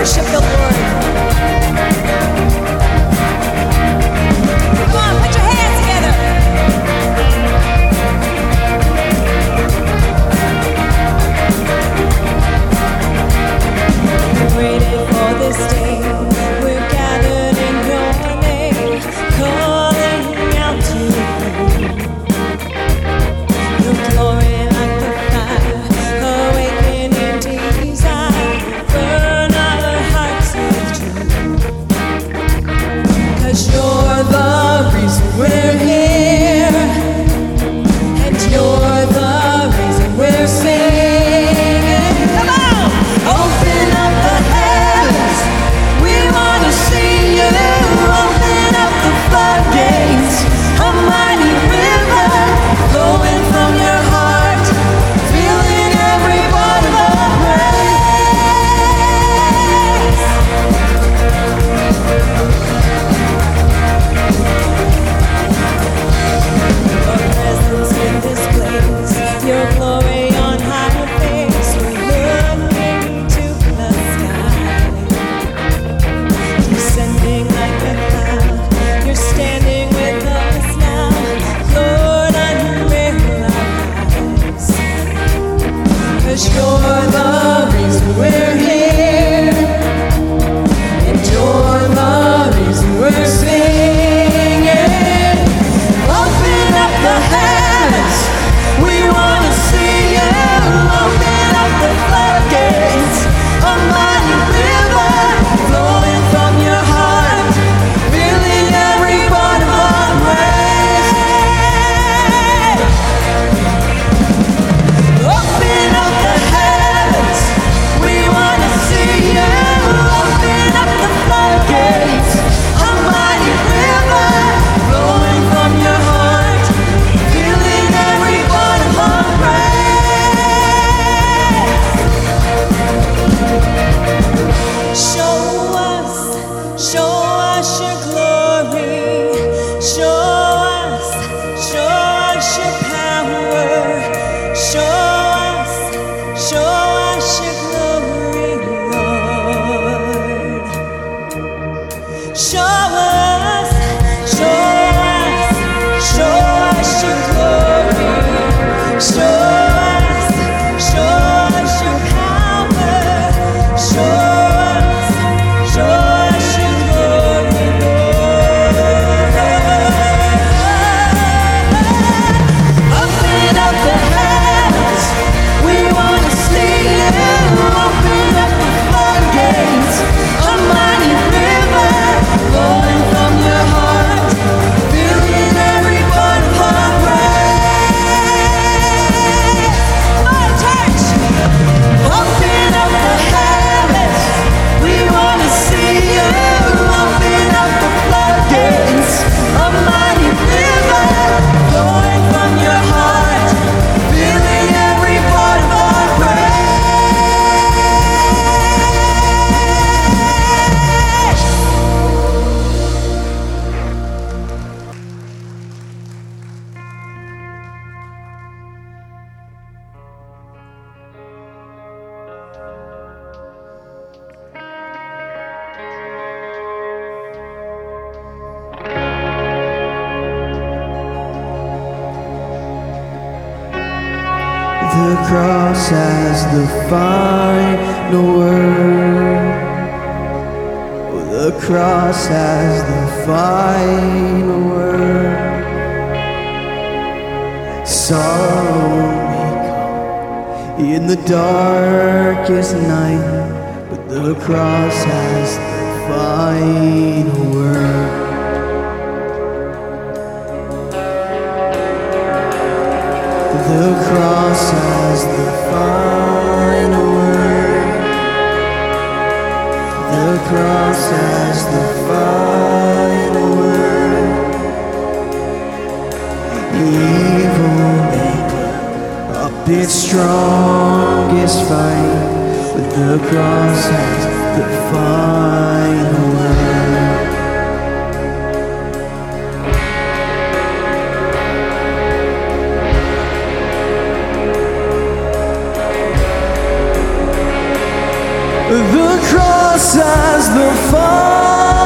worship the Lord. as the final word. Oh, the cross has the final word. Sorrow may come in the darkest night, but the cross has the final word. The cross has the fire. cross as the final word. The evil maker up its strongest fight with the cross has the final cross has the final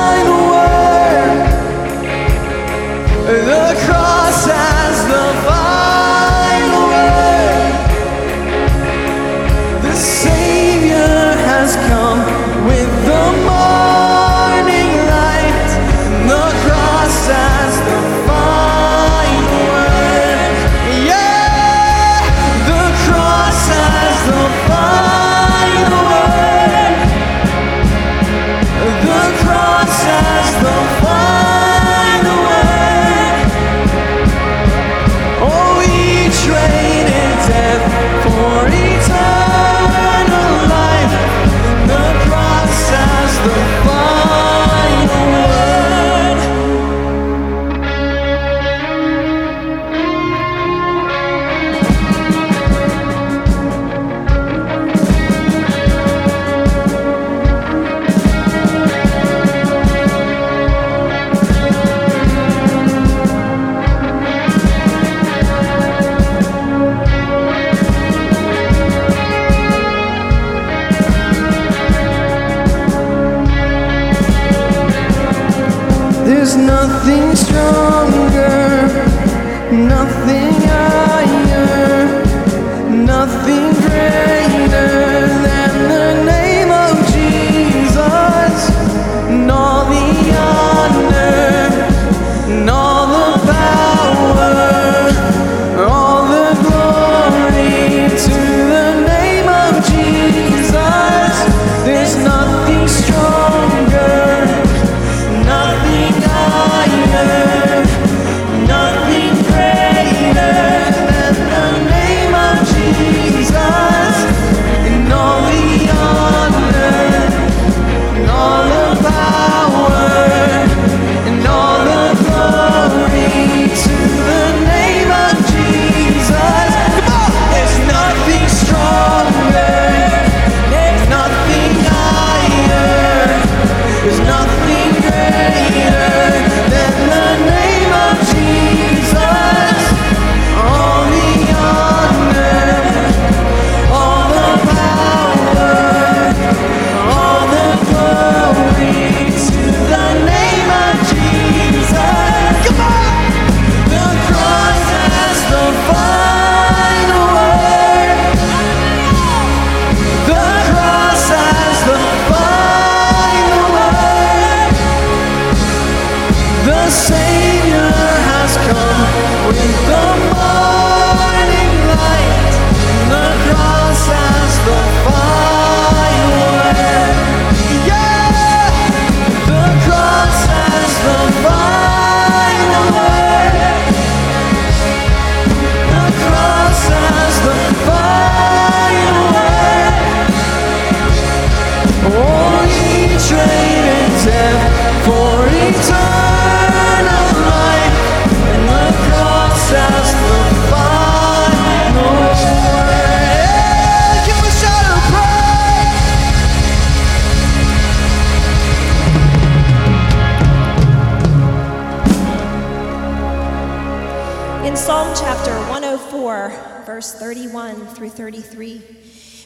In Psalm chapter 104, verse 31 through 33,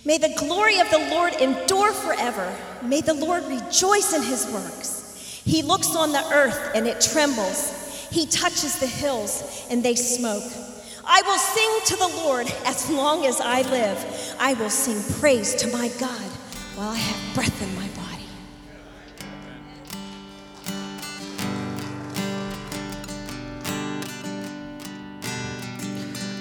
may the glory of the Lord endure forever. May the Lord rejoice in his works. He looks on the earth and it trembles. He touches the hills and they smoke. I will sing to the Lord as long as I live. I will sing praise to my God while I have breath in my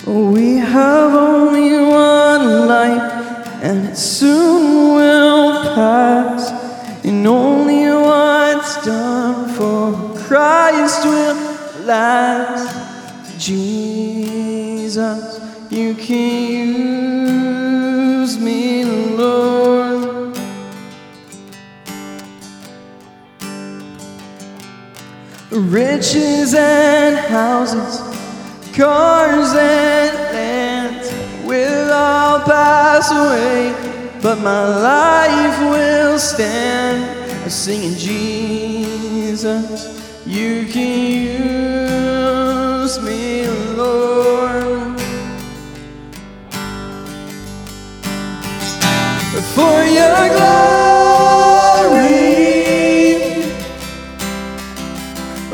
We have only one life, and it soon will pass. And only what's done for Christ will last. Jesus, you can use me, Lord. Riches and houses, Cars and lands will all pass away, but my life will stand. Singing, Jesus, you can use me, Lord. For your glory,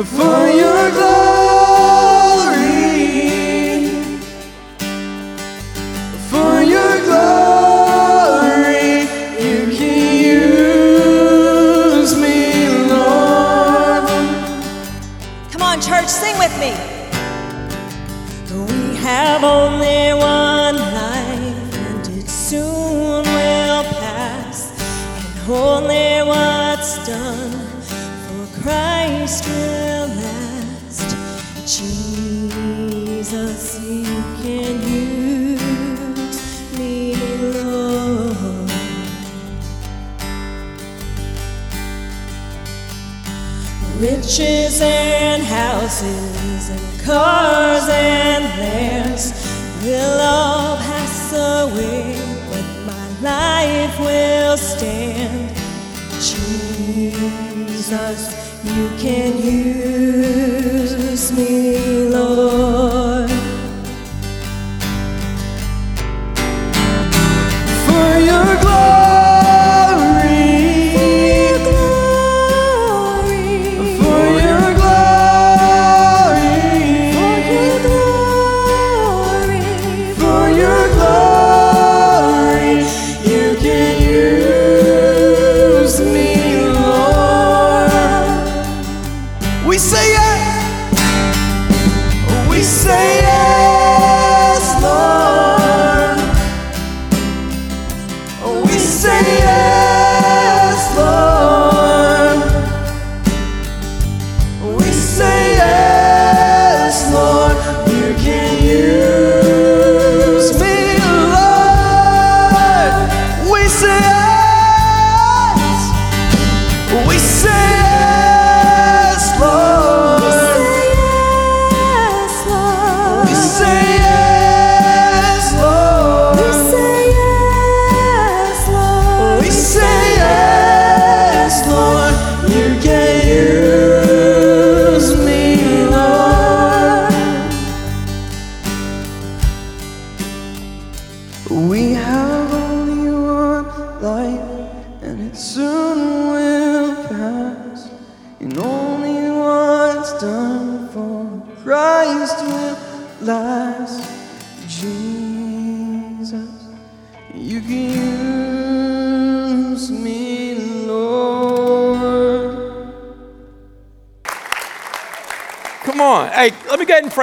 for your glory. We have only one life, and it soon will pass. And only what's done for Christ will last. Jesus, you can use me, Lord. Riches and houses cars and lands will all pass away, but my life will stand. Jesus, you can use me, Lord.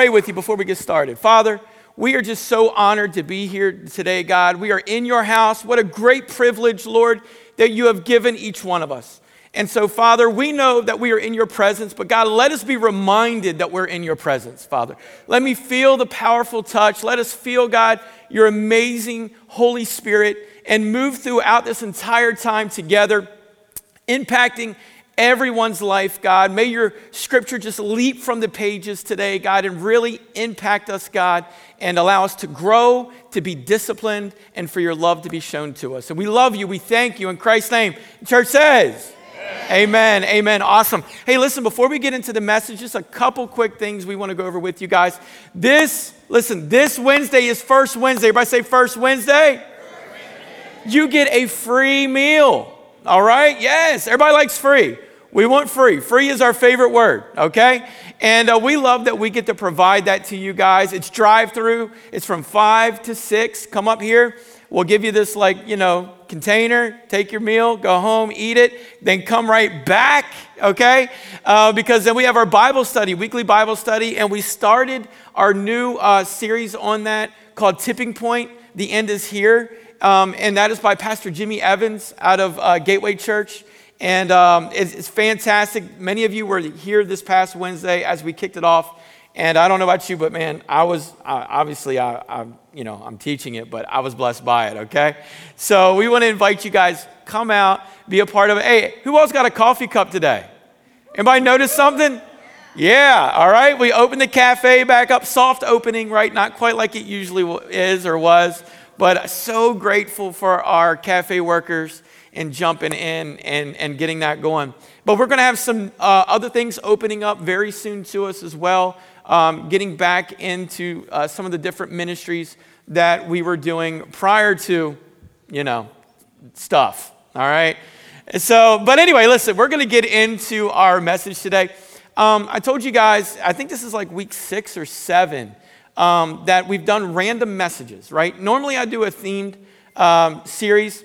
Pray with you before we get started. Father, we are just so honored to be here today, God. We are in your house. What a great privilege, Lord, that you have given each one of us. And so, Father, we know that we are in your presence, but God, let us be reminded that we're in your presence, Father. Let me feel the powerful touch. Let us feel, God, your amazing Holy Spirit and move throughout this entire time together, impacting everyone's life, God. May your scripture just leap from the pages today, God, and really impact us, God, and allow us to grow, to be disciplined, and for your love to be shown to us. And we love you. We thank you. In Christ's name, church says, Amen. Amen. Awesome. Hey, listen, before we get into the message, just a couple quick things we want to go over with you guys. This, listen, this Wednesday is First Wednesday. Everybody say First Wednesday. You get a free meal. All right? Yes. Everybody likes free. We want free. Free is our favorite word, okay? And uh, we love that we get to provide that to you guys. It's drive through, it's from 5 to 6. Come up here. We'll give you this, like, you know, container. Take your meal, go home, eat it, then come right back, okay? Uh, because then we have our Bible study, weekly Bible study, and we started our new uh, series on that called Tipping Point. The end is here. Um, and that is by Pastor Jimmy Evans out of uh, Gateway Church. And um, it's, it's fantastic. Many of you were here this past Wednesday as we kicked it off. And I don't know about you, but man, I was obviously I, I, you know, I'm teaching it, but I was blessed by it. Okay, so we want to invite you guys come out, be a part of it. Hey, who else got a coffee cup today? Anybody notice something? Yeah, all right. We opened the cafe back up, soft opening, right? Not quite like it usually is or was, but so grateful for our cafe workers and jumping in and, and getting that going. But we're going to have some uh, other things opening up very soon to us as well, um, getting back into uh, some of the different ministries that we were doing prior to, you know, stuff. All right. So, but anyway, listen, we're going to get into our message today. um, I told you guys, I think this is like week six or seven, um, that we've done random messages, right? Normally I do a themed um, series.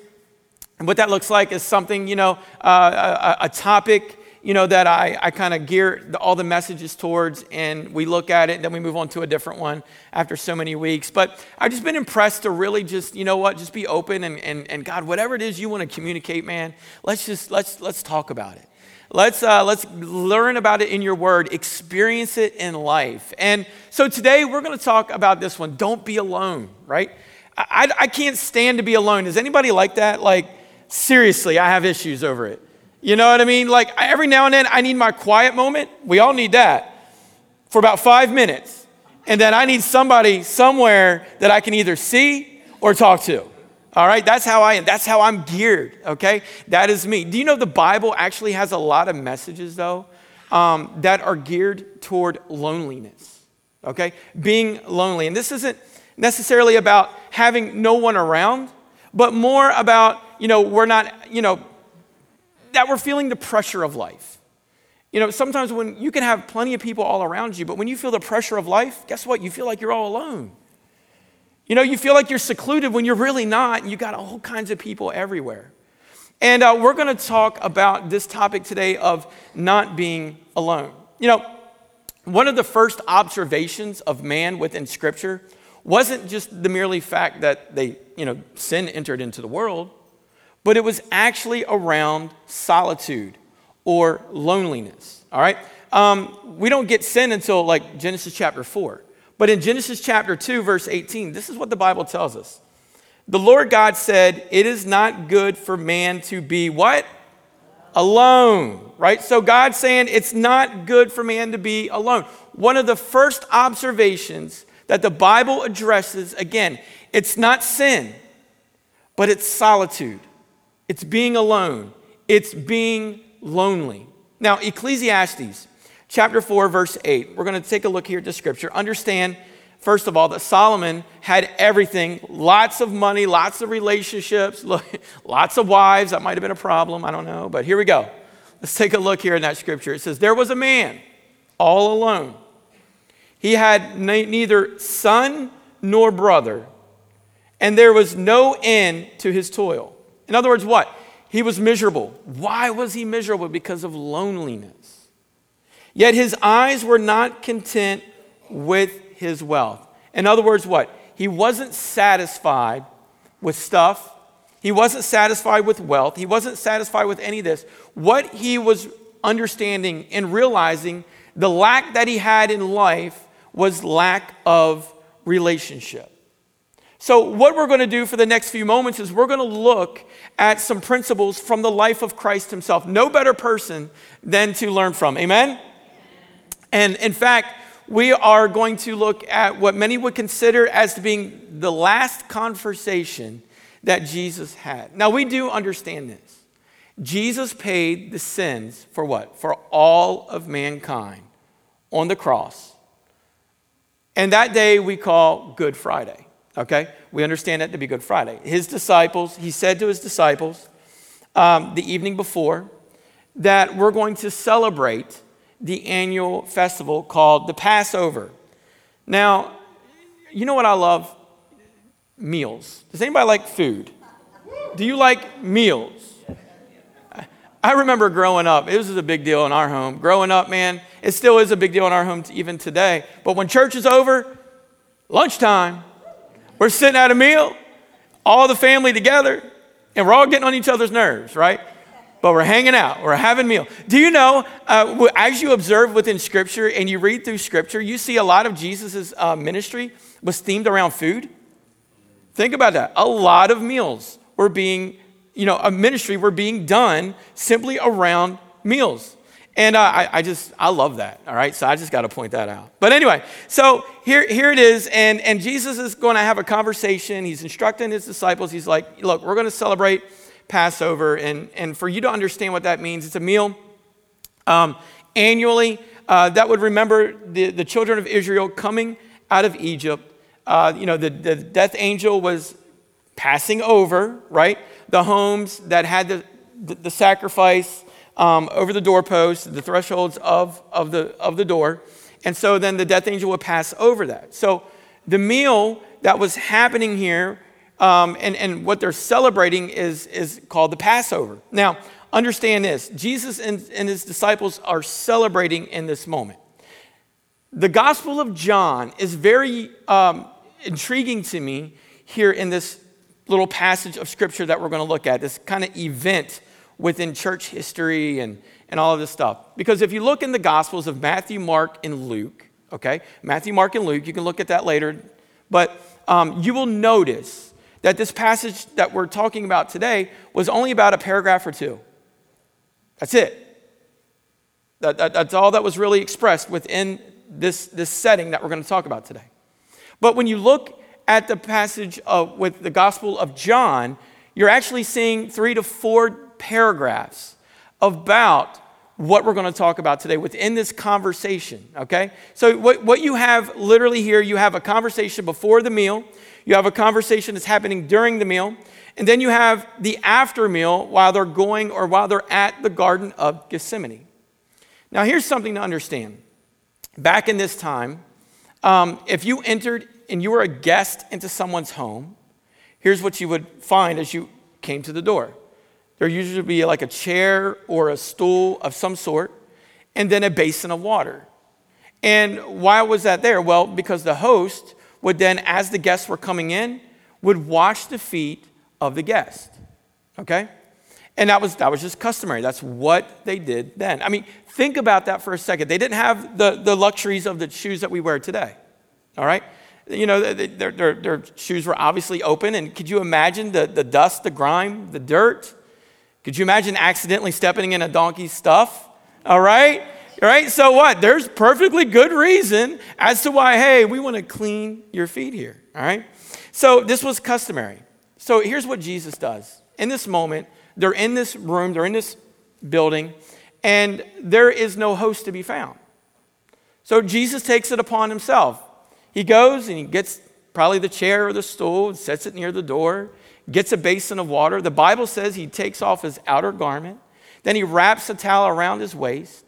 And what that looks like is something, you know, uh, a, a topic you know, that I, I kind of gear the, all the messages towards, and we look at it, and then we move on to a different one after so many weeks. But I've just been impressed to really just, you know what, just be open and, and, and God, whatever it is you want to communicate, man, let's just, let's, let's talk about it. Let's, uh, let's learn about it in your word, experience it in life. And so today we're going to talk about this one. Don't be alone, right? I, I, can't stand to be alone. Is anybody like that? Like, seriously, I have issues over it. You know what I mean? Like every now and then, I need my quiet moment. We all need that for about five minutes. And then I need somebody somewhere that I can either see or talk to. All right, that's how I am. That's how I'm geared. Okay, that is me. Do you know the Bible actually has a lot of messages though um, that are geared toward loneliness? Okay, being lonely, and this isn't necessarily about having no one around, but more about you know we're not you know that we're feeling the pressure of life. You know, sometimes when you can have plenty of people all around you, but when you feel the pressure of life, guess what? You feel like you're all alone. You know, you feel like you're secluded when you're really not, and you got all kinds of people everywhere. And uh, we're going to talk about this topic today of not being alone. You know, one of the first observations of man within Scripture wasn't just the merely fact that they, you know, sin entered into the world but it was actually around solitude or loneliness. All right? Um, we don't get sin until like Genesis chapter 4. But in Genesis chapter 2, verse 18, this is what the Bible tells us. The Lord God said, It is not good for man to be what? Alone, right? So God's saying it's not good for man to be alone. One of the first observations that the Bible addresses, again, it's not sin, but it's solitude. It's being alone, it's being lonely. Now, Ecclesiastes chapter 4, verse 8, we're going to take a look here at the scripture. Understand, first of all, that Solomon had everything lots of money, lots of relationships, lots of wives. That might have been a problem, I don't know. But here we go. Let's take a look here in that scripture. It says, There was a man all alone. He had neither son nor brother, and there was no end to his toil. In other words, what? He was miserable. Why was he miserable? Because of loneliness. Yet his eyes were not content with his wealth. In other words, what? He wasn't satisfied with stuff. He wasn't satisfied with wealth. He wasn't satisfied with any of this. What he was understanding and realizing the lack that he had in life was lack of relationship. So, what we're going to do for the next few moments is we're going to look at some principles from the life of Christ himself. No better person than to learn from. Amen? And in fact, we are going to look at what many would consider as being the last conversation that Jesus had. Now, we do understand this. Jesus paid the sins for what? For all of mankind on the cross. And that day we call Good Friday. Okay? We understand that to be Good Friday. His disciples, he said to his disciples um, the evening before that we're going to celebrate the annual festival called the Passover. Now, you know what I love? Meals. Does anybody like food? Do you like meals? I remember growing up, it was a big deal in our home. Growing up, man, it still is a big deal in our home even today. But when church is over, lunchtime, we're sitting at a meal, all the family together, and we're all getting on each other's nerves, right? But we're hanging out, we're having meal. Do you know, uh, as you observe within Scripture and you read through Scripture, you see a lot of Jesus' uh, ministry was themed around food? Think about that. A lot of meals were being, you know, a ministry were being done simply around meals. And uh, I, I, just, I love that, all right? So I just got to point that out. But anyway, so here, here it is, and, and Jesus is going to have a conversation. He's instructing his disciples. He's like, look, we're going to celebrate Passover, and, and for you to understand what that means, it's a meal um, annually uh, that would remember the, the children of Israel coming out of Egypt. Uh, you know, the, the death angel was passing over, right? The homes that had the, the, the sacrifice um, over the doorpost, the thresholds of, of, the, of the door. And so then the death angel would pass over that. So the meal that was happening here um, and, and what they're celebrating is, is called the Passover. Now, understand this Jesus and, and his disciples are celebrating in this moment. The Gospel of John is very um, intriguing to me here in this little passage of Scripture that we're going to look at, this kind of event within church history and, and all of this stuff. Because if you look in the Gospels of Matthew, Mark, and Luke, okay, Matthew, Mark, and Luke, you can look at that later, but um, you will notice that this passage that we're talking about today was only about a paragraph or two. That's it. That, that, that's all that was really expressed within this, this setting that we're going to talk about today. But when you look at the passage of, with the Gospel of John, you're actually seeing three to four paragraphs about what we're going to talk about today within this conversation, okay? So, what, what you have literally here, you have a conversation before the meal, you have a conversation that's happening during the meal, and then you have the after meal while they're going or while they're at the Garden of Gethsemane. Now, here's something to understand. Back in this time, um, if you entered and you were a guest into someone's home, here's what you would find as you came to the door. There usually would be like a chair or a stool of some sort, and then a basin of water. And why was that there? Well, because the host would then, as the guests were coming in, would wash the feet of the guest. Okay? And that was, that was just customary. That's what they did then. I mean, think about that for a second. They didn't have the, the luxuries of the shoes that we wear today. All right? You know, their, their, their shoes were obviously open. And could you imagine the, the dust, the grime, the dirt? Could you imagine accidentally stepping in a donkey's stuff? All right? All right? So what? There's perfectly good reason as to why, hey, we want to clean your feet here. All right? So this was customary. So here's what Jesus does. In this moment, they're in this room, they're in this building, and there is no host to be found. So Jesus takes it upon himself. He goes and he gets probably the chair or the stool and sets it near the door, gets a basin of water. The Bible says he takes off his outer garment, then he wraps a towel around his waist.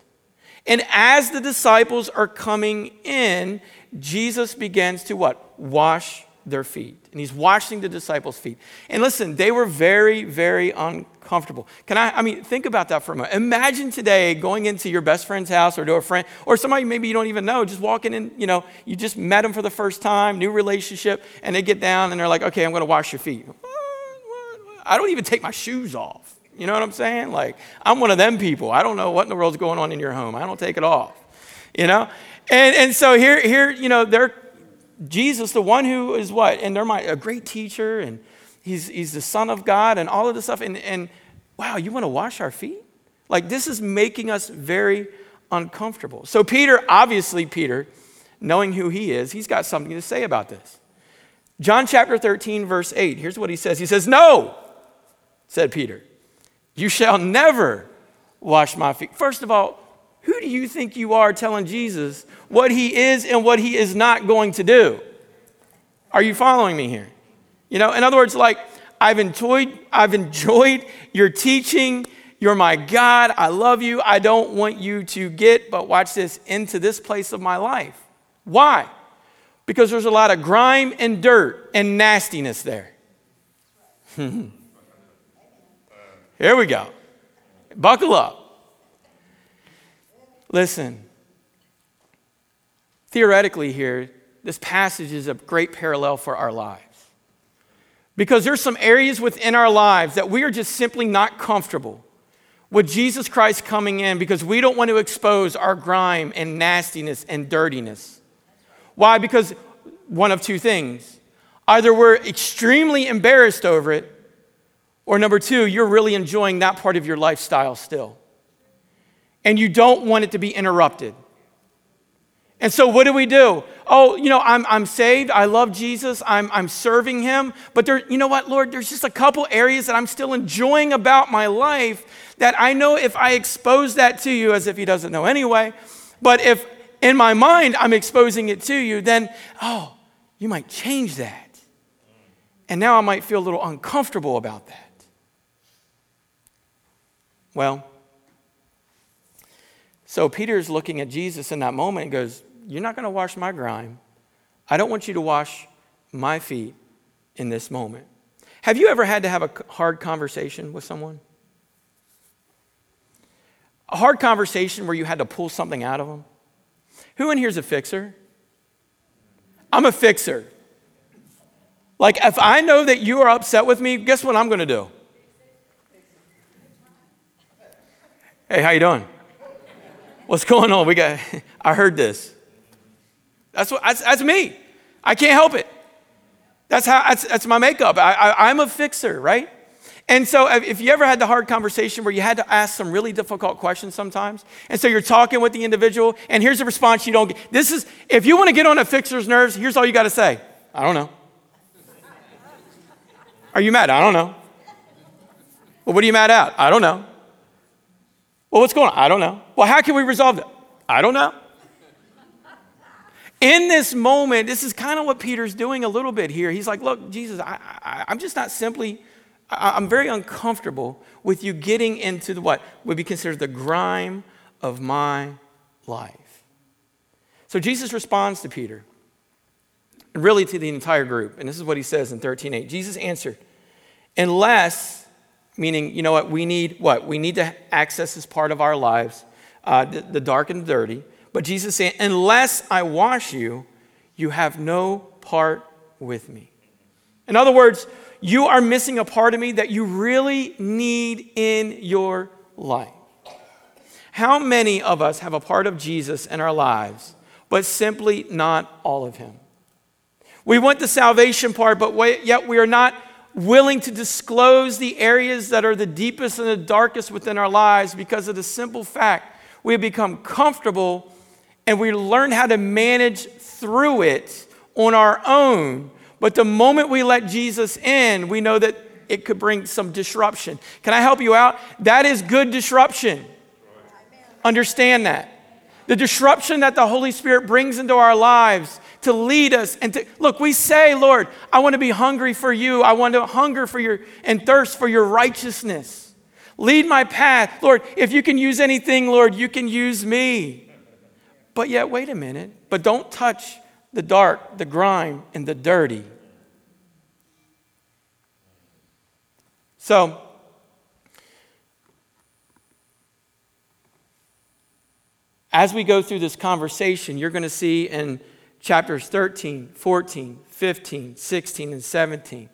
And as the disciples are coming in, Jesus begins to what? Wash their feet. And he's washing the disciples' feet. And listen, they were very, very uncomfortable. Can I, I mean, think about that for a moment. Imagine today going into your best friend's house or to a friend or somebody maybe you don't even know, just walking in, you know, you just met them for the first time, new relationship, and they get down and they're like, okay, I'm going to wash your feet. I don't even take my shoes off. You know what I'm saying? Like, I'm one of them people. I don't know what in the world's going on in your home. I don't take it off. You know? And, and so here, here, you know, they're Jesus, the one who is what? And they're my, a great teacher, and he's, he's the Son of God, and all of this stuff. And, and wow, you want to wash our feet? Like, this is making us very uncomfortable. So, Peter, obviously, Peter, knowing who he is, he's got something to say about this. John chapter 13, verse 8, here's what he says He says, No, said Peter, you shall never wash my feet. First of all, who do you think you are telling Jesus what he is and what he is not going to do? Are you following me here? You know, in other words, like, I've enjoyed, I've enjoyed your teaching. You're my God. I love you. I don't want you to get, but watch this, into this place of my life. Why? Because there's a lot of grime and dirt and nastiness there. Here we go. Buckle up. Listen, theoretically, here, this passage is a great parallel for our lives. Because there's some areas within our lives that we are just simply not comfortable with Jesus Christ coming in because we don't want to expose our grime and nastiness and dirtiness. Why? Because one of two things. Either we're extremely embarrassed over it, or number two, you're really enjoying that part of your lifestyle still and you don't want it to be interrupted. And so, what do we do? Oh, you know, I'm, I'm saved. I love Jesus. I'm, I'm serving him. But there, you know what, Lord? There's just a couple areas that I'm still enjoying about my life that I know if I expose that to you, as if he doesn't know anyway, but if in my mind I'm exposing it to you, then, oh, you might change that. And now I might feel a little uncomfortable about that. Well, So Peter's looking at Jesus in that moment and goes, You're not going to wash my grime. I don't want you to wash my feet in this moment. Have you ever had to have a hard conversation with someone? A hard conversation where you had to pull something out of them? Who in here is a fixer? I'm a fixer. Like if I know that you are upset with me, guess what I'm going to do? Hey, how you doing? What's going on? We got I heard this. That's what that's, that's me. I can't help it. That's how that's, that's my makeup. I, I, I'm a fixer, right? And so, if you ever had the hard conversation where you had to ask some really difficult questions sometimes, and so you're talking with the individual, and here's a response you don't get. This is, if you want to get on a fixer's nerves, here's all you got to say I don't know. Are you mad? I don't know. Well, what are you mad at? I don't know. Well, what's going on? I don't know. Well, how can we resolve it? I don't know. In this moment, this is kind of what Peter's doing a little bit here. He's like, Look, Jesus, I, I, I'm just not simply I'm very uncomfortable with you getting into the, what would be considered the grime of my life. So Jesus responds to Peter, and really to the entire group. And this is what he says in 13:8. Jesus answered, unless, meaning, you know what, we need what? We need to access this part of our lives, uh, the, the dark and the dirty. But Jesus saying, unless I wash you, you have no part with me. In other words, you are missing a part of me that you really need in your life. How many of us have a part of Jesus in our lives, but simply not all of him? We want the salvation part, but yet we are not willing to disclose the areas that are the deepest and the darkest within our lives because of the simple fact we have become comfortable and we learn how to manage through it on our own but the moment we let Jesus in, we know that it could bring some disruption. Can I help you out? That is good disruption. Understand that. The disruption that the Holy Spirit brings into our lives to lead us and to look, we say, Lord, I want to be hungry for you. I want to hunger for your and thirst for your righteousness. Lead my path. Lord, if you can use anything, Lord, you can use me. But yet, wait a minute. But don't touch the dark, the grime, and the dirty. So, as we go through this conversation, you're going to see in chapters 13, 14, 15, 16, and 17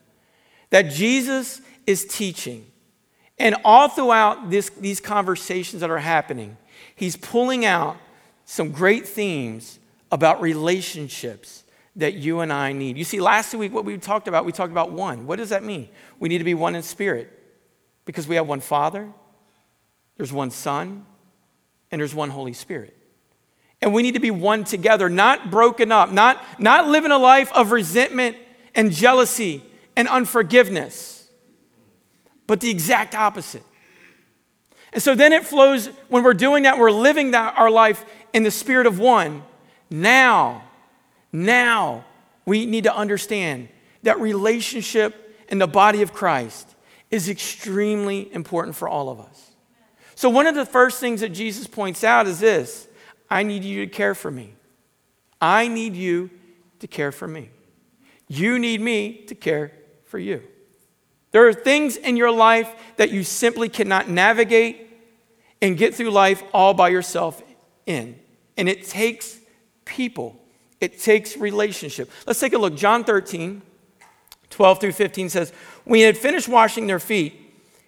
that Jesus is teaching. And all throughout this, these conversations that are happening, he's pulling out some great themes about relationships that you and I need. You see, last week, what we talked about, we talked about one. What does that mean? We need to be one in spirit because we have one Father, there's one Son, and there's one Holy Spirit. And we need to be one together, not broken up, not, not living a life of resentment and jealousy and unforgiveness, but the exact opposite. And so then it flows, when we're doing that, we're living that, our life in the spirit of one now, now, we need to understand that relationship in the body of Christ is extremely important for all of us. So, one of the first things that Jesus points out is this I need you to care for me. I need you to care for me. You need me to care for you. There are things in your life that you simply cannot navigate and get through life all by yourself in. And it takes people, it takes relationship. Let's take a look. John 13, 12 through 15 says, When he had finished washing their feet,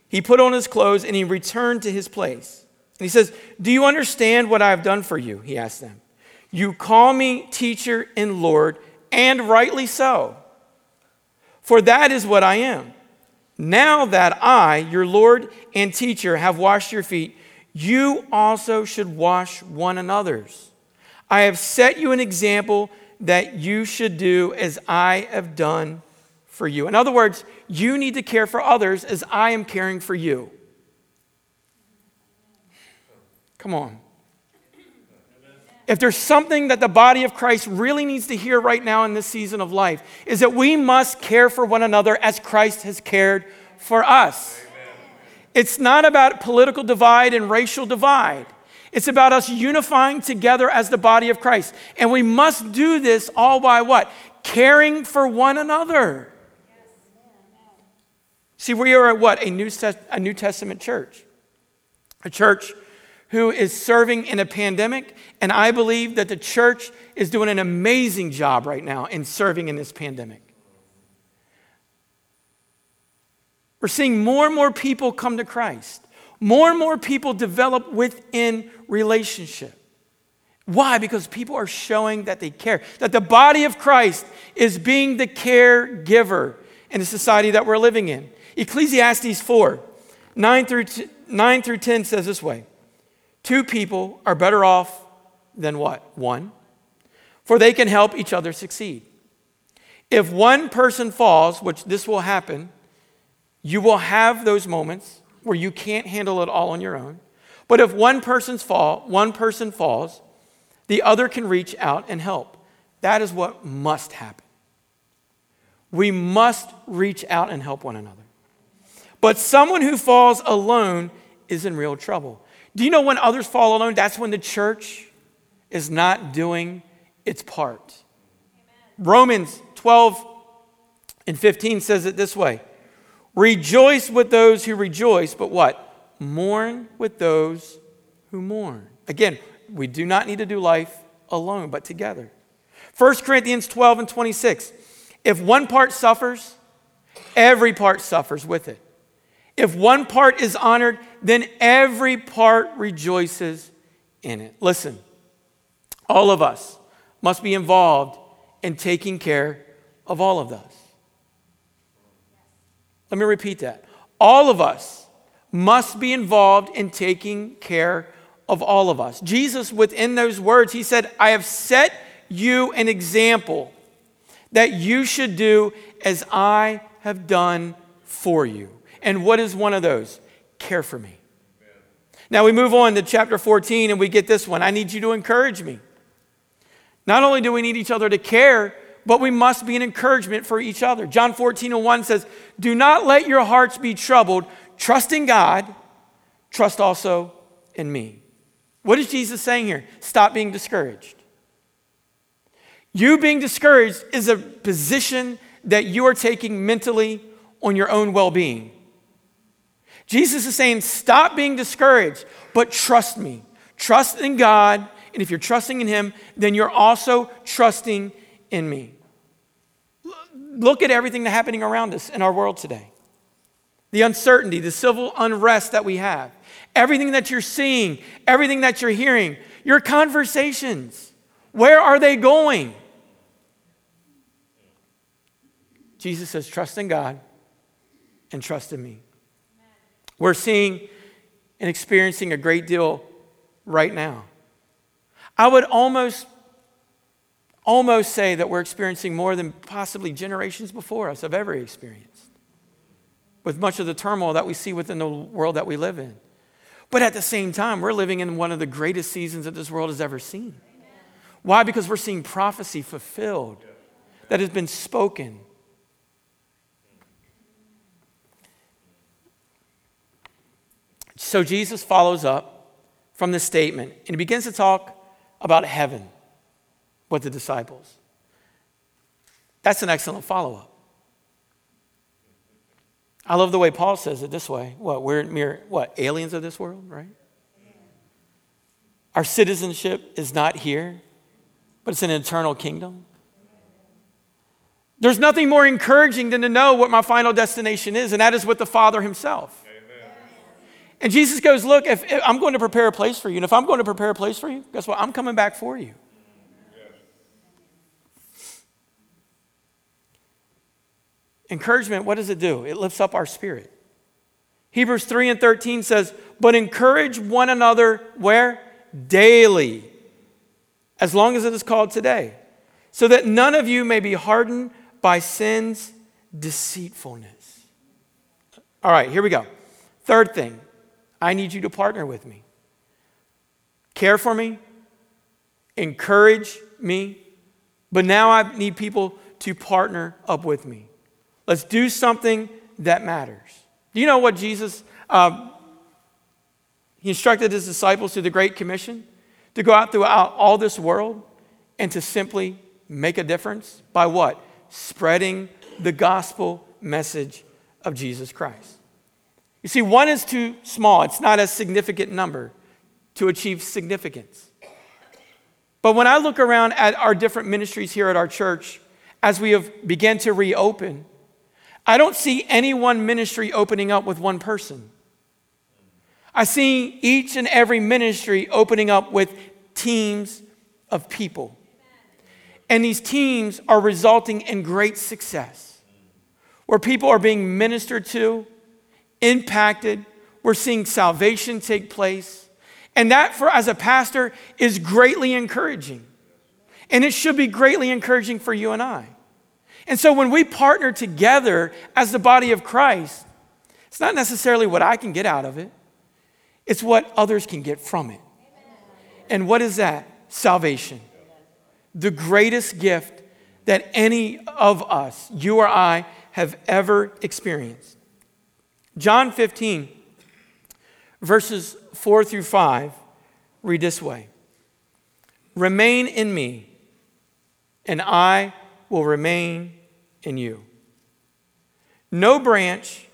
he put on his clothes and he returned to his place. He says, Do you understand what I have done for you? He asked them. You call me teacher and Lord, and rightly so. For that is what I am. Now that I, your Lord and teacher, have washed your feet, you also should wash one another's. I have set you an example that you should do as I have done for you. In other words, you need to care for others as I am caring for you. Come on. If there's something that the body of Christ really needs to hear right now in this season of life, is that we must care for one another as Christ has cared for us. It's not about political divide and racial divide. It's about us unifying together as the body of Christ. And we must do this all by what? Caring for one another. See, we are at what? A New, a New Testament church. A church who is serving in a pandemic. And I believe that the church is doing an amazing job right now in serving in this pandemic. We're seeing more and more people come to Christ. More and more people develop within relationship. Why? Because people are showing that they care, that the body of Christ is being the caregiver in the society that we're living in. Ecclesiastes 4 9 through, 9 through 10 says this way Two people are better off than what? One. For they can help each other succeed. If one person falls, which this will happen, you will have those moments where you can't handle it all on your own. But if one person's fall, one person falls, the other can reach out and help. That is what must happen. We must reach out and help one another. But someone who falls alone is in real trouble. Do you know when others fall alone? That's when the church is not doing its part. Amen. Romans 12 and 15 says it this way Rejoice with those who rejoice, but what? Mourn with those who mourn. Again, we do not need to do life alone, but together. 1 Corinthians 12 and 26. If one part suffers, every part suffers with it. If one part is honored, then every part rejoices in it. Listen, all of us must be involved in taking care of all of us. Let me repeat that. All of us must be involved in taking care of all of us. Jesus, within those words, he said, I have set you an example that you should do as I have done for you. And what is one of those? Care for me. Now we move on to chapter 14 and we get this one. I need you to encourage me. Not only do we need each other to care, but we must be an encouragement for each other. John 14 and 1 says, Do not let your hearts be troubled. Trust in God, trust also in me. What is Jesus saying here? Stop being discouraged. You being discouraged is a position that you are taking mentally on your own well being. Jesus is saying, stop being discouraged, but trust me. Trust in God. And if you're trusting in Him, then you're also trusting in me. Look at everything that's happening around us in our world today the uncertainty, the civil unrest that we have, everything that you're seeing, everything that you're hearing, your conversations. Where are they going? Jesus says, trust in God and trust in me. We're seeing and experiencing a great deal right now. I would almost almost say that we're experiencing more than possibly generations before us have ever experienced with much of the turmoil that we see within the world that we live in. But at the same time, we're living in one of the greatest seasons that this world has ever seen. Why? Because we're seeing prophecy fulfilled that has been spoken. So Jesus follows up from this statement and he begins to talk about heaven with the disciples. That's an excellent follow up. I love the way Paul says it this way. What, we're mere, what, aliens of this world, right? Our citizenship is not here, but it's an eternal kingdom. There's nothing more encouraging than to know what my final destination is, and that is with the Father Himself. And Jesus goes, Look, if, if, I'm going to prepare a place for you, and if I'm going to prepare a place for you, guess what? I'm coming back for you. Encouragement, what does it do? It lifts up our spirit. Hebrews 3 and 13 says, But encourage one another where? Daily, as long as it is called today, so that none of you may be hardened by sin's deceitfulness. All right, here we go. Third thing, I need you to partner with me. Care for me, encourage me, but now I need people to partner up with me. Let's do something that matters. Do you know what Jesus, uh, He instructed his disciples through the Great Commission to go out throughout all this world and to simply make a difference by what? Spreading the gospel message of Jesus Christ. You see, one is too small, it's not a significant number to achieve significance. But when I look around at our different ministries here at our church, as we have begun to reopen, I don't see any one ministry opening up with one person. I see each and every ministry opening up with teams of people. And these teams are resulting in great success, where people are being ministered to, impacted. We're seeing salvation take place. And that, for as a pastor, is greatly encouraging. And it should be greatly encouraging for you and I. And so when we partner together as the body of Christ, it's not necessarily what I can get out of it, it's what others can get from it. And what is that? Salvation. The greatest gift that any of us, you or I, have ever experienced. John 15, verses 4 through 5, read this way Remain in me, and I will remain in you. No branch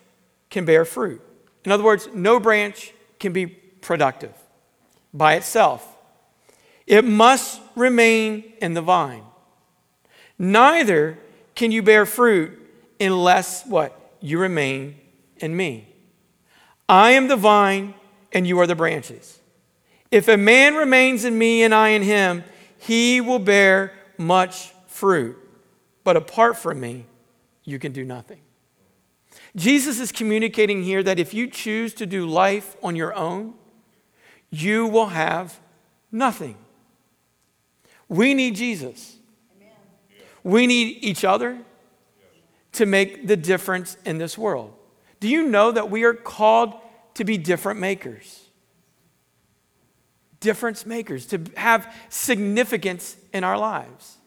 can bear fruit. In other words, no branch can be productive by itself. It must remain in the vine. Neither can you bear fruit unless what? You remain in me. I am the vine and you are the branches. If a man remains in me and I in him, he will bear much fruit. But apart from me, you can do nothing. Jesus is communicating here that if you choose to do life on your own, you will have nothing. We need Jesus. We need each other to make the difference in this world. Do you know that we are called to be different makers? Difference makers, to have significance in our lives.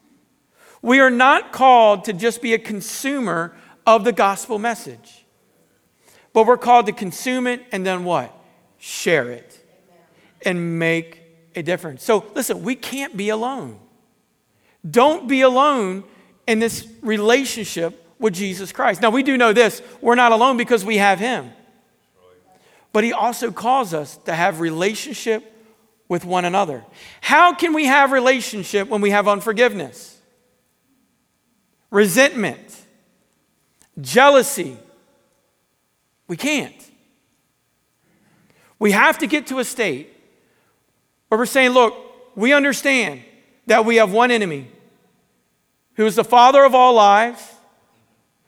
We are not called to just be a consumer of the gospel message, but we're called to consume it and then what? Share it and make a difference. So listen, we can't be alone. Don't be alone in this relationship with Jesus Christ. Now, we do know this we're not alone because we have Him. But He also calls us to have relationship with one another. How can we have relationship when we have unforgiveness? Resentment, jealousy. We can't. We have to get to a state where we're saying, look, we understand that we have one enemy who is the father of all lies.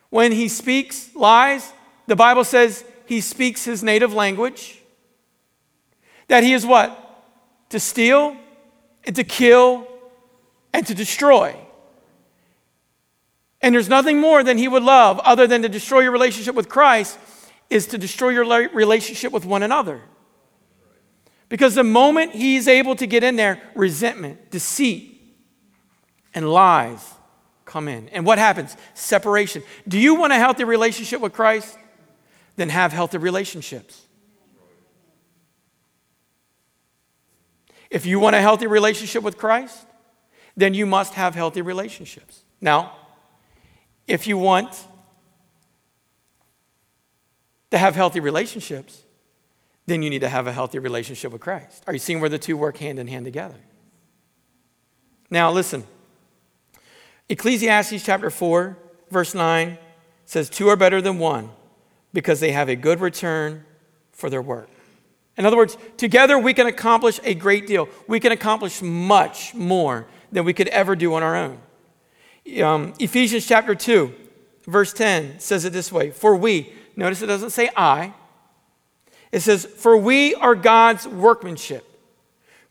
When he speaks lies, the Bible says he speaks his native language. That he is what? To steal and to kill and to destroy. And there's nothing more than he would love other than to destroy your relationship with Christ is to destroy your relationship with one another. Because the moment he's able to get in there, resentment, deceit, and lies come in. And what happens? Separation. Do you want a healthy relationship with Christ? Then have healthy relationships. If you want a healthy relationship with Christ, then you must have healthy relationships. Now, if you want to have healthy relationships, then you need to have a healthy relationship with Christ. Are you seeing where the two work hand in hand together? Now, listen. Ecclesiastes chapter 4, verse 9 says, Two are better than one because they have a good return for their work. In other words, together we can accomplish a great deal. We can accomplish much more than we could ever do on our own. Um, Ephesians chapter 2, verse 10 says it this way For we, notice it doesn't say I, it says, For we are God's workmanship,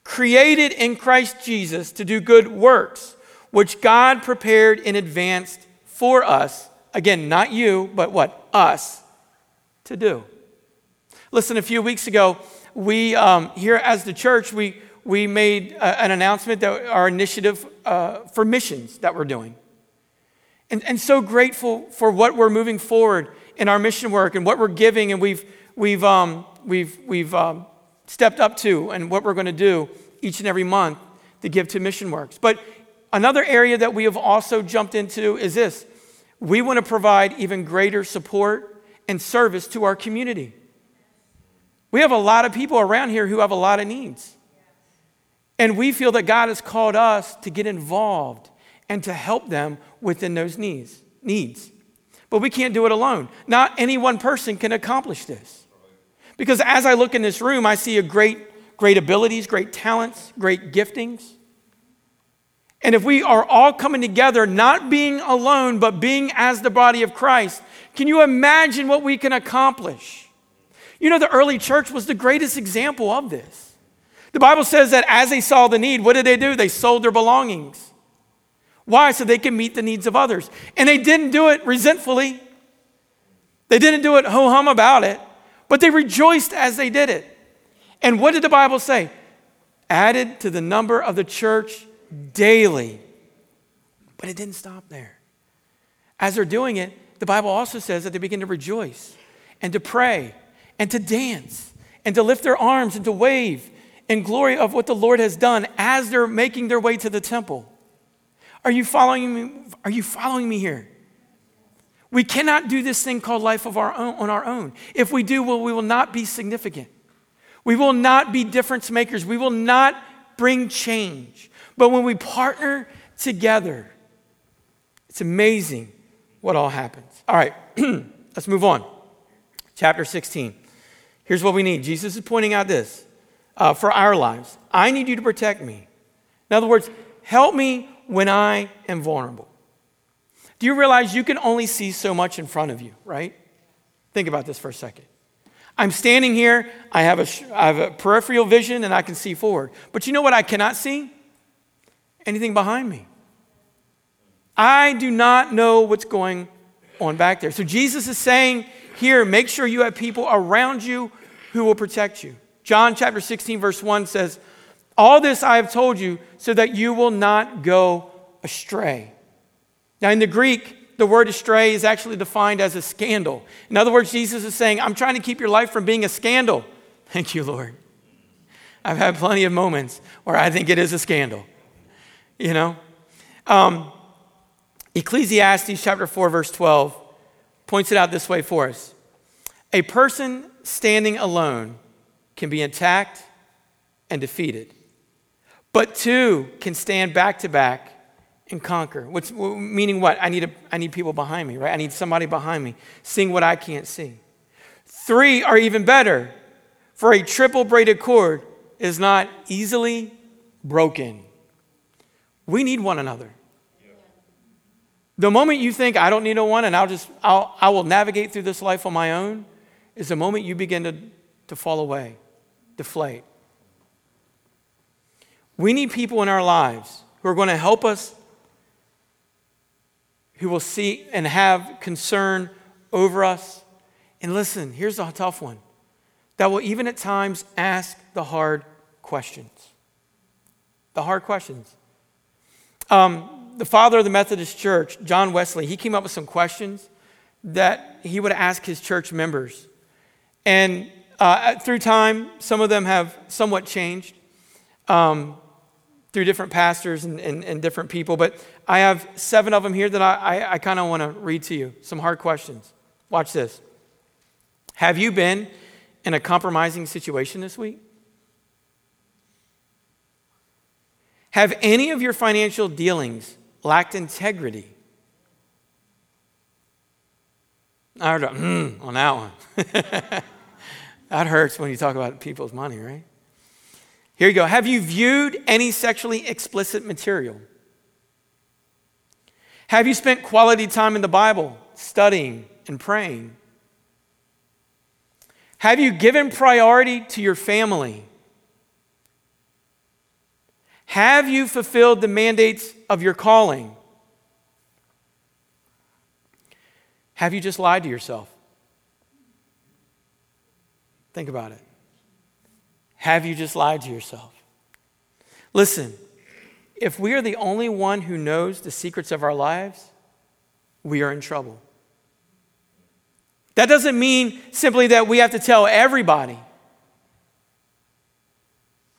created in Christ Jesus to do good works, which God prepared in advance for us. Again, not you, but what? Us to do. Listen, a few weeks ago, we um, here as the church, we, we made a, an announcement that our initiative uh, for missions that we're doing. And, and so grateful for what we're moving forward in our mission work and what we're giving. And we've, we've, um, we've, we've um, stepped up to and what we're going to do each and every month to give to Mission Works. But another area that we have also jumped into is this we want to provide even greater support and service to our community. We have a lot of people around here who have a lot of needs. And we feel that God has called us to get involved and to help them within those needs. needs. But we can't do it alone. Not any one person can accomplish this. Because as I look in this room, I see a great, great abilities, great talents, great giftings. And if we are all coming together, not being alone, but being as the body of Christ, can you imagine what we can accomplish? You know, the early church was the greatest example of this. The Bible says that as they saw the need, what did they do? They sold their belongings. Why? So they can meet the needs of others. And they didn't do it resentfully, they didn't do it ho hum about it, but they rejoiced as they did it. And what did the Bible say? Added to the number of the church daily. But it didn't stop there. As they're doing it, the Bible also says that they begin to rejoice and to pray and to dance and to lift their arms and to wave in glory of what the Lord has done as they're making their way to the temple. Are you following me? Are you following me here? We cannot do this thing called life of our own on our own. If we do, well, we will not be significant. We will not be difference makers. We will not bring change. But when we partner together, it's amazing what all happens. All right, let's move on. Chapter 16. Here's what we need. Jesus is pointing out this uh, for our lives. I need you to protect me. In other words, help me when I am vulnerable. Do you realize you can only see so much in front of you, right? Think about this for a second. I'm standing here, I have a, I have a peripheral vision, and I can see forward. But you know what I cannot see? Anything behind me. I do not know what's going on back there. So Jesus is saying here, make sure you have people around you who will protect you. John chapter 16, verse 1 says, All this I have told you so that you will not go astray. Now, in the Greek, the word astray is actually defined as a scandal. In other words, Jesus is saying, I'm trying to keep your life from being a scandal. Thank you, Lord. I've had plenty of moments where I think it is a scandal. You know? Um, Ecclesiastes chapter 4, verse 12 points it out this way for us A person standing alone can be attacked and defeated, but two can stand back to back and conquer. What's, meaning what? I need, a, I need people behind me, right? I need somebody behind me seeing what I can't see. Three are even better, for a triple braided cord is not easily broken. We need one another. The moment you think I don't need a one and I'll just I'll, I will navigate through this life on my own is the moment you begin to, to fall away, deflate. We need people in our lives who are going to help us who will see and have concern over us. And listen, here's a tough one that will even at times ask the hard questions. The hard questions. Um, the father of the Methodist Church, John Wesley, he came up with some questions that he would ask his church members. And uh, through time, some of them have somewhat changed. Um, through different pastors and, and, and, different people, but I have seven of them here that I, I, I kind of want to read to you. Some hard questions. Watch this. Have you been in a compromising situation this week? Have any of your financial dealings lacked integrity? I heard a mm on that one. that hurts when you talk about people's money, right? Here you go. Have you viewed any sexually explicit material? Have you spent quality time in the Bible, studying and praying? Have you given priority to your family? Have you fulfilled the mandates of your calling? Have you just lied to yourself? Think about it. Have you just lied to yourself? Listen, if we are the only one who knows the secrets of our lives, we are in trouble. That doesn't mean simply that we have to tell everybody.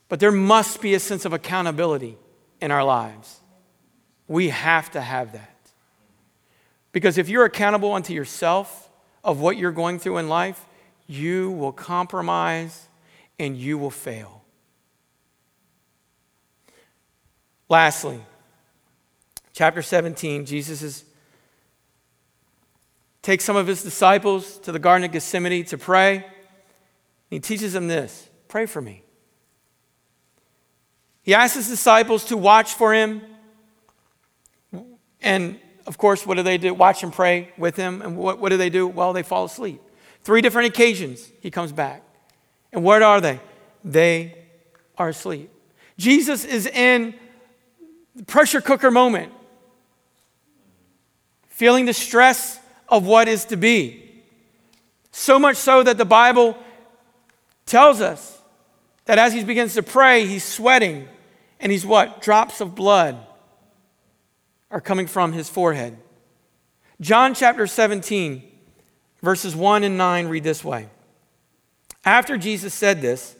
But there must be a sense of accountability in our lives. We have to have that. Because if you're accountable unto yourself of what you're going through in life, you will compromise and you will fail. Lastly, chapter 17, Jesus is takes some of his disciples to the Garden of Gethsemane to pray. He teaches them this pray for me. He asks his disciples to watch for him. And of course, what do they do? Watch and pray with him. And what, what do they do? Well, they fall asleep. Three different occasions he comes back. And what are they? They are asleep. Jesus is in the pressure cooker moment, feeling the stress of what is to be. So much so that the Bible tells us that as he begins to pray, he's sweating and he's what? Drops of blood are coming from his forehead. John chapter 17, verses 1 and 9 read this way. After Jesus said this,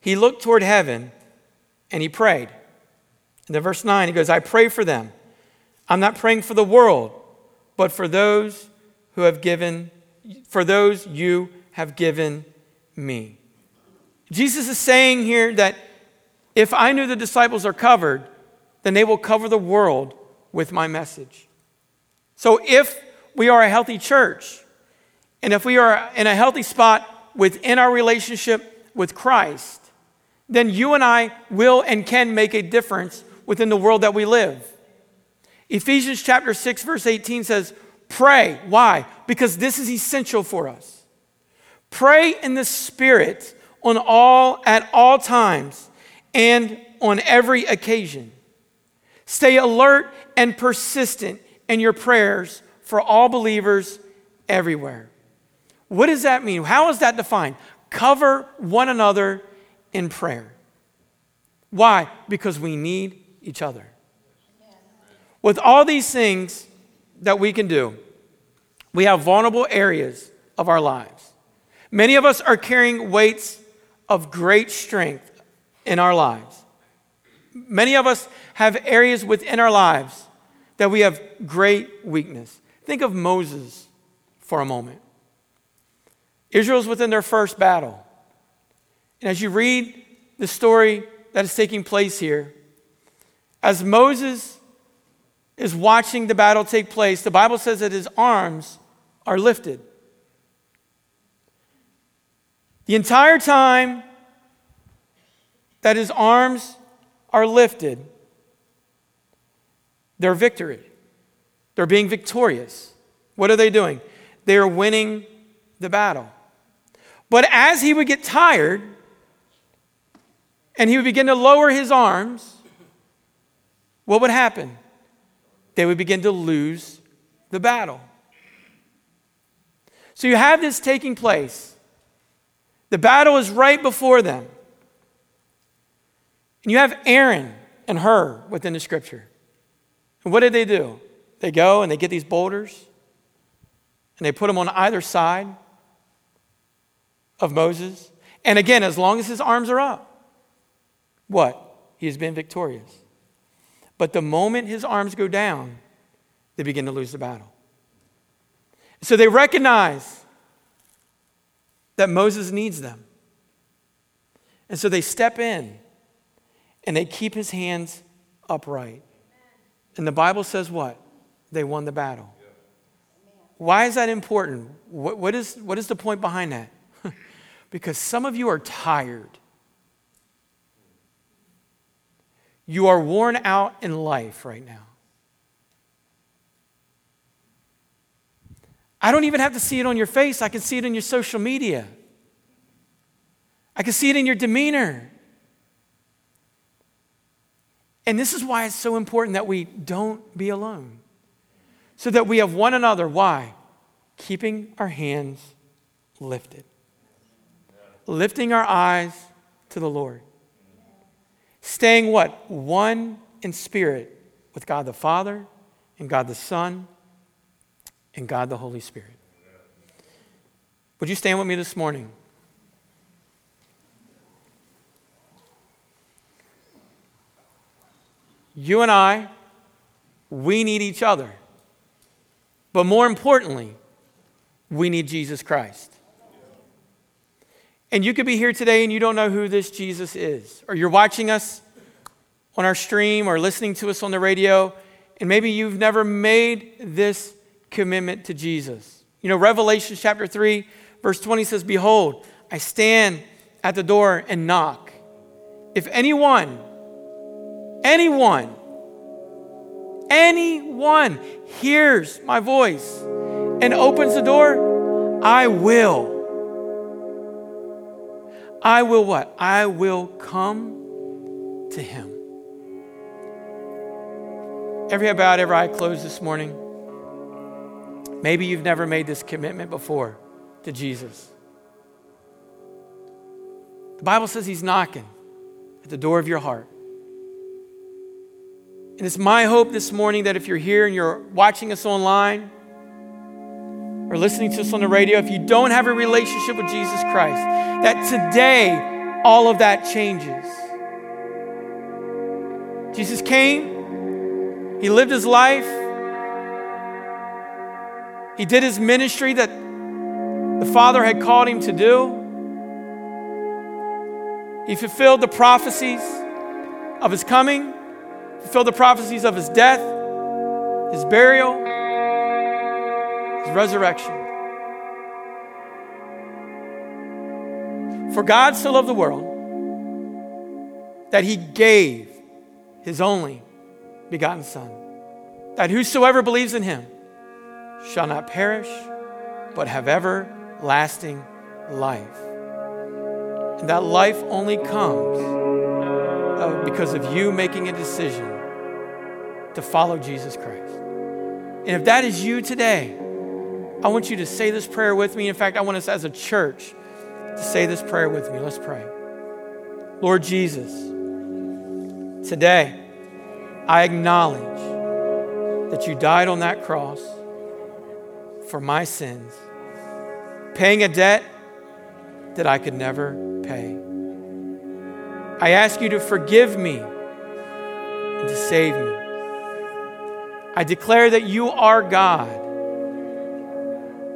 he looked toward heaven and he prayed. And then verse 9, he goes, I pray for them. I'm not praying for the world, but for those who have given, for those you have given me. Jesus is saying here that if I knew the disciples are covered, then they will cover the world with my message. So if we are a healthy church, and if we are in a healthy spot within our relationship with Christ, then you and I will and can make a difference within the world that we live. Ephesians chapter 6 verse 18 says, "Pray." Why? Because this is essential for us. Pray in the spirit on all at all times and on every occasion. Stay alert and persistent in your prayers for all believers everywhere. What does that mean? How is that defined? Cover one another in prayer. Why? Because we need each other. With all these things that we can do, we have vulnerable areas of our lives. Many of us are carrying weights of great strength in our lives. Many of us have areas within our lives that we have great weakness. Think of Moses for a moment. Israel's within their first battle. And as you read the story that is taking place here, as Moses is watching the battle take place, the Bible says that his arms are lifted. The entire time that his arms are lifted, they're victory. They're being victorious. What are they doing? They are winning the battle. But as he would get tired and he would begin to lower his arms, what would happen? They would begin to lose the battle. So you have this taking place. The battle is right before them. And you have Aaron and Hur within the scripture. And what did they do? They go and they get these boulders and they put them on either side of Moses. And again, as long as his arms are up, what? He has been victorious. But the moment his arms go down, they begin to lose the battle. So they recognize that Moses needs them. And so they step in and they keep his hands upright. And the Bible says what? They won the battle. Why is that important? What, what, is, what is the point behind that? because some of you are tired. You are worn out in life right now. I don't even have to see it on your face, I can see it in your social media. I can see it in your demeanor. And this is why it's so important that we don't be alone. So that we have one another. Why? Keeping our hands lifted, lifting our eyes to the Lord. Staying what? One in spirit with God the Father and God the Son and God the Holy Spirit. Would you stand with me this morning? You and I, we need each other. But more importantly, we need Jesus Christ. And you could be here today and you don't know who this Jesus is, or you're watching us on our stream or listening to us on the radio, and maybe you've never made this commitment to Jesus. You know, Revelation chapter 3, verse 20 says, Behold, I stand at the door and knock. If anyone, anyone, anyone hears my voice and opens the door, I will. I will what? I will come to him. Every head bowed, every eye closed this morning. Maybe you've never made this commitment before to Jesus. The Bible says he's knocking at the door of your heart. And it's my hope this morning that if you're here and you're watching us online or listening to us on the radio, if you don't have a relationship with Jesus Christ, that today all of that changes. Jesus came, he lived his life, he did his ministry that the Father had called him to do. He fulfilled the prophecies of his coming, fulfilled the prophecies of his death, his burial, his resurrection. For God so loved the world that he gave his only begotten Son, that whosoever believes in him shall not perish, but have everlasting life. And that life only comes uh, because of you making a decision to follow Jesus Christ. And if that is you today, I want you to say this prayer with me. In fact, I want us as a church to say this prayer with me. Let's pray. Lord Jesus, today I acknowledge that you died on that cross for my sins, paying a debt that I could never pay. I ask you to forgive me and to save me. I declare that you are God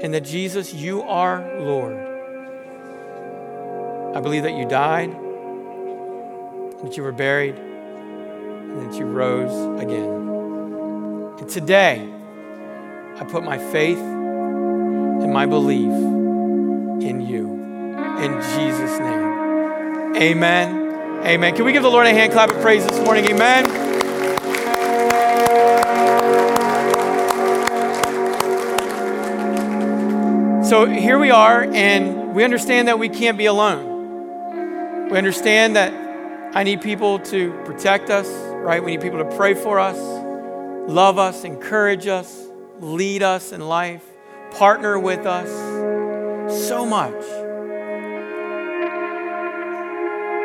and that Jesus, you are Lord. I believe that you died, that you were buried, and that you rose again. And today, I put my faith and my belief in you. In Jesus' name. Amen. Amen. Can we give the Lord a hand clap of praise this morning? Amen. So here we are, and we understand that we can't be alone. We understand that I need people to protect us, right? We need people to pray for us, love us, encourage us, lead us in life, partner with us. So much.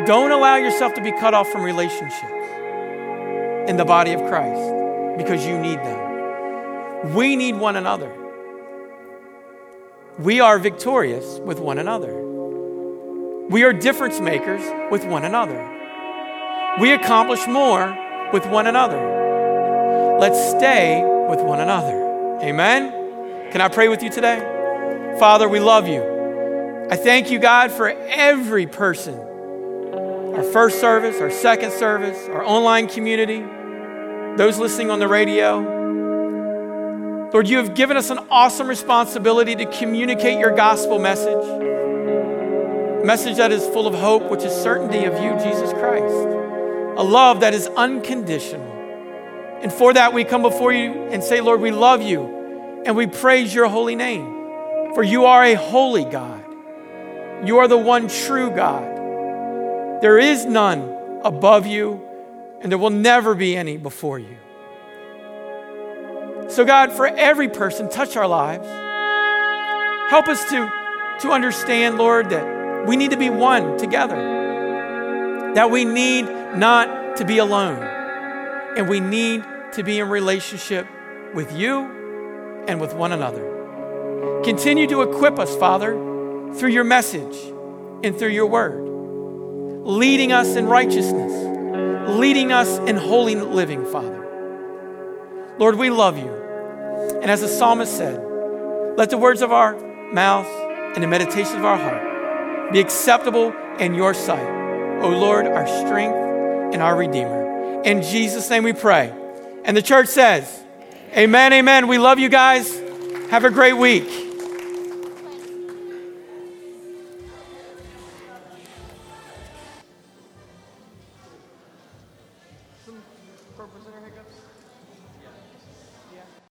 Don't allow yourself to be cut off from relationships in the body of Christ because you need them. We need one another. We are victorious with one another. We are difference makers with one another. We accomplish more with one another. Let's stay with one another. Amen? Can I pray with you today? Father, we love you. I thank you, God, for every person our first service, our second service, our online community, those listening on the radio. Lord, you have given us an awesome responsibility to communicate your gospel message, a message that is full of hope, which is certainty of you, Jesus Christ, a love that is unconditional. And for that, we come before you and say, Lord, we love you and we praise your holy name, for you are a holy God. You are the one true God. There is none above you, and there will never be any before you. So, God, for every person, touch our lives. Help us to, to understand, Lord, that we need to be one together, that we need not to be alone, and we need to be in relationship with you and with one another. Continue to equip us, Father, through your message and through your word, leading us in righteousness, leading us in holy living, Father. Lord, we love you. And as the psalmist said, let the words of our mouth and the meditation of our heart be acceptable in your sight, O Lord, our strength and our Redeemer. In Jesus' name we pray. And the church says, Amen, amen. We love you guys. Have a great week.